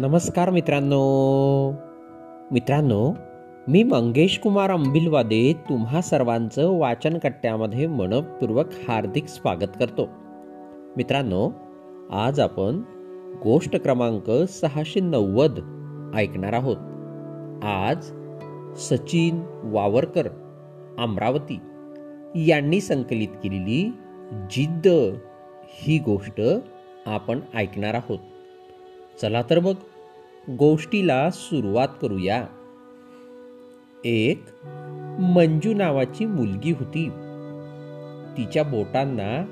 नमस्कार मित्रांनो. मित्रांनो मी मंगेश कुमार अंबिलवादे तुम्हा सर्वांचं वाचनकट्ट्यामध्ये मनपूर्वक हार्दिक स्वागत करतो. मित्रांनो आज आपण गोष्ट क्रमांक सहाशे नव्वद ऐकणार आहोत. आज सचिन वावरकर अमरावती यांनी संकलित केलेली जिद्द ही गोष्ट आपण ऐकणार आहोत. चला तर मग गोष्टीला सुरुवात करूया. एक मंजू नावाची मुलगी होती. तिच्या बोटांना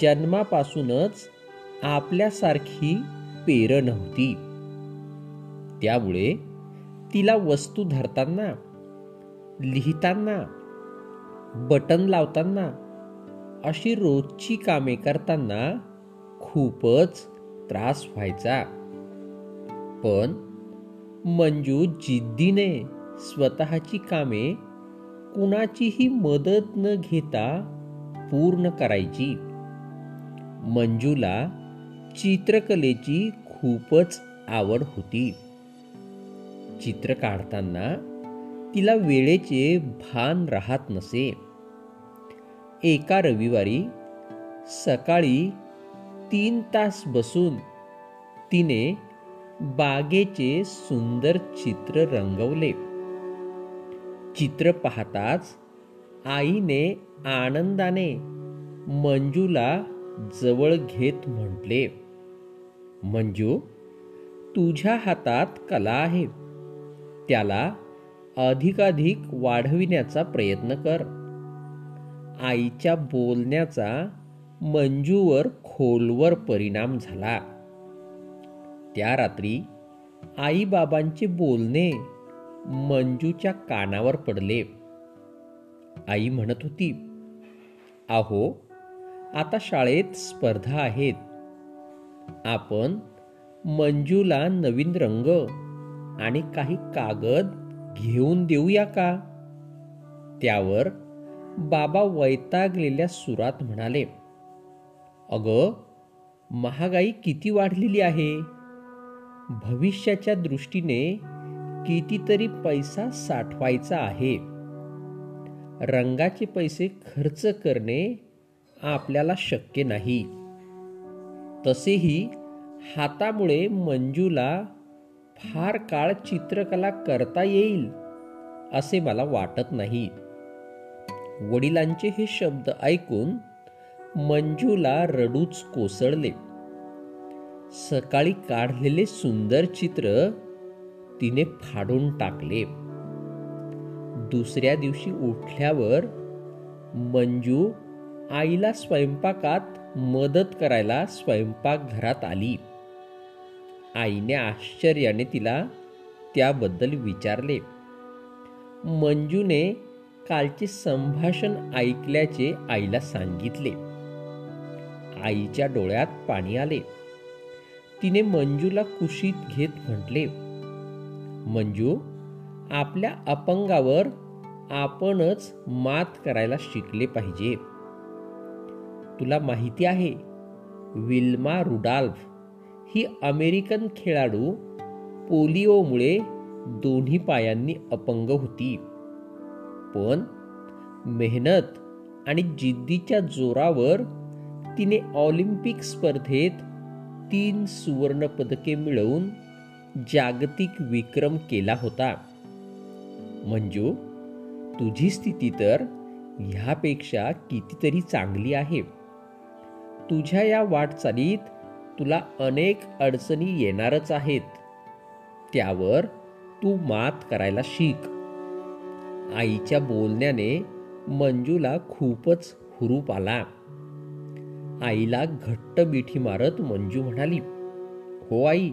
जन्मापासूनच आपल्यासारखी पेर नव्हती. त्यामुळे तिला वस्तू धरताना लिहिताना बटन लावताना अशी रोजची कामे करताना खूपच त्रास व्हायचा. पण मंजू जिद्दीने स्वतःची कामे कुणाचीही मदत न घेता पूर्ण करायची. मंजूला चित्रकलेची खूपच आवड होती. चित्र काढताना तिला वेळेचे भान राहत नसे. एका रविवारी सकाळी तीन तास बसून तिने बागेचे सुंदर चित्र रंगवले. चित्र पाहताच आईने आनंदाने मंजूला जवळ घेत म्हटले मंजू तुझ्या हातात कला आहे. त्याला अधिकाधिक वाढविण्याचा प्रयत्न कर. आईच्या बोलण्याचा मंजूवर खोलवर परिणाम झाला. त्या रात्री आईबाबांचे बोलणे मंजूच्या कानावर पडले. आई म्हणत होती आहो आता शाळेत स्पर्धा आहेत. आपण मंजूला नवीन रंग आणि काही कागद घेऊन देऊया का? त्यावर बाबा वैतागलेल्या सुरात म्हणाले अगं महागाई किती वाढलेली आहे? भविष्याच्या दृष्टीने कितीतरी पैसा साठवायचा आहे. रंगाचे पैसे खर्च करणे आपल्याला शक्य नाही. तसेही हातामुळे मंजूला फार काळ चित्रकला करता येईल असे मला वाटत नाही. वडिलांचे हे शब्द ऐकून मंजूला रडूच कोसळले. सकाळी काढलेले सुंदर चित्र तिने फाडून टाकले. दुसऱ्या दिवशी उठल्यावर मंजू आईला स्वयंपाकात मदत करायला स्वयंपाकघरात आली. आईने आश्चर्याने तिला त्याबद्दल विचारले. मंजूने कालचे संभाषण ऐकल्याचे आईला सांगितले. आईच्या डोळ्यात पाणी आले. तिने मंजूला कुशीत घेत म्हटले मंजू आपल्या अपंगावर आपणच मात करायला शिकले पाहिजे. तुला माहिती आहे विल्मा रुडाल्फ ही अमेरिकन खेळाडू पोलिओमुळे दोन्ही पायांनी अपंग होती. पण मेहनत आणि जिद्दीच्या जोरावर तिने ऑलिम्पिक स्पर्धेत तीन सुवर्ण पदके मिळवून जागतिक विक्रम केला होता. मंजू तुझी स्थिती तर ह्यापेक्षा कितीतरी चांगली आहे. तुझ्या या वाटचालीत तुला अनेक अडचणी येणारच आहेत. त्यावर तू मात करायला शिक. आईच्या बोलण्याने मंजूला खूपच हुरूप आला. आईला घट्ट बिठी मारत मंजू म्हणाली हो आई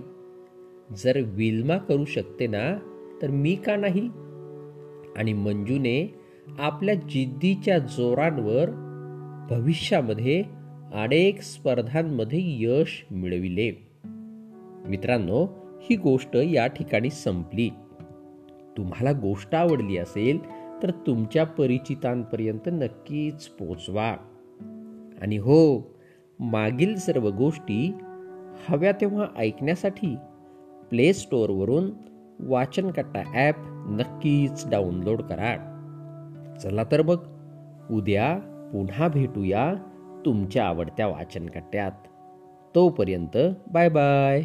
जर विल्मा करू शकते ना तर मी का नाही? आणि मंजूने आपल्या जिद्दीच्या जोरांवर भविष्यामध्ये अनेक स्पर्धांमध्ये यश मिळविले. मित्रांनो ही गोष्ट या ठिकाणी संपली. तुम्हाला गोष्ट आवडली असेल तर तुमच्या परिचितांपर्यंत नक्कीच पोचवा. आणि हो मागील सर्व गोष्टी हव्या तेव्हा ऐकण्यासाठी प्ले स्टोअरवरून वाचनकट्टा ॲप नक्कीच डाउनलोड करा. चला तर मग उद्या पुन्हा भेटूया तुमच्या आवडत्या वाचनकट्ट्यात तोपर्यंत बाय बाय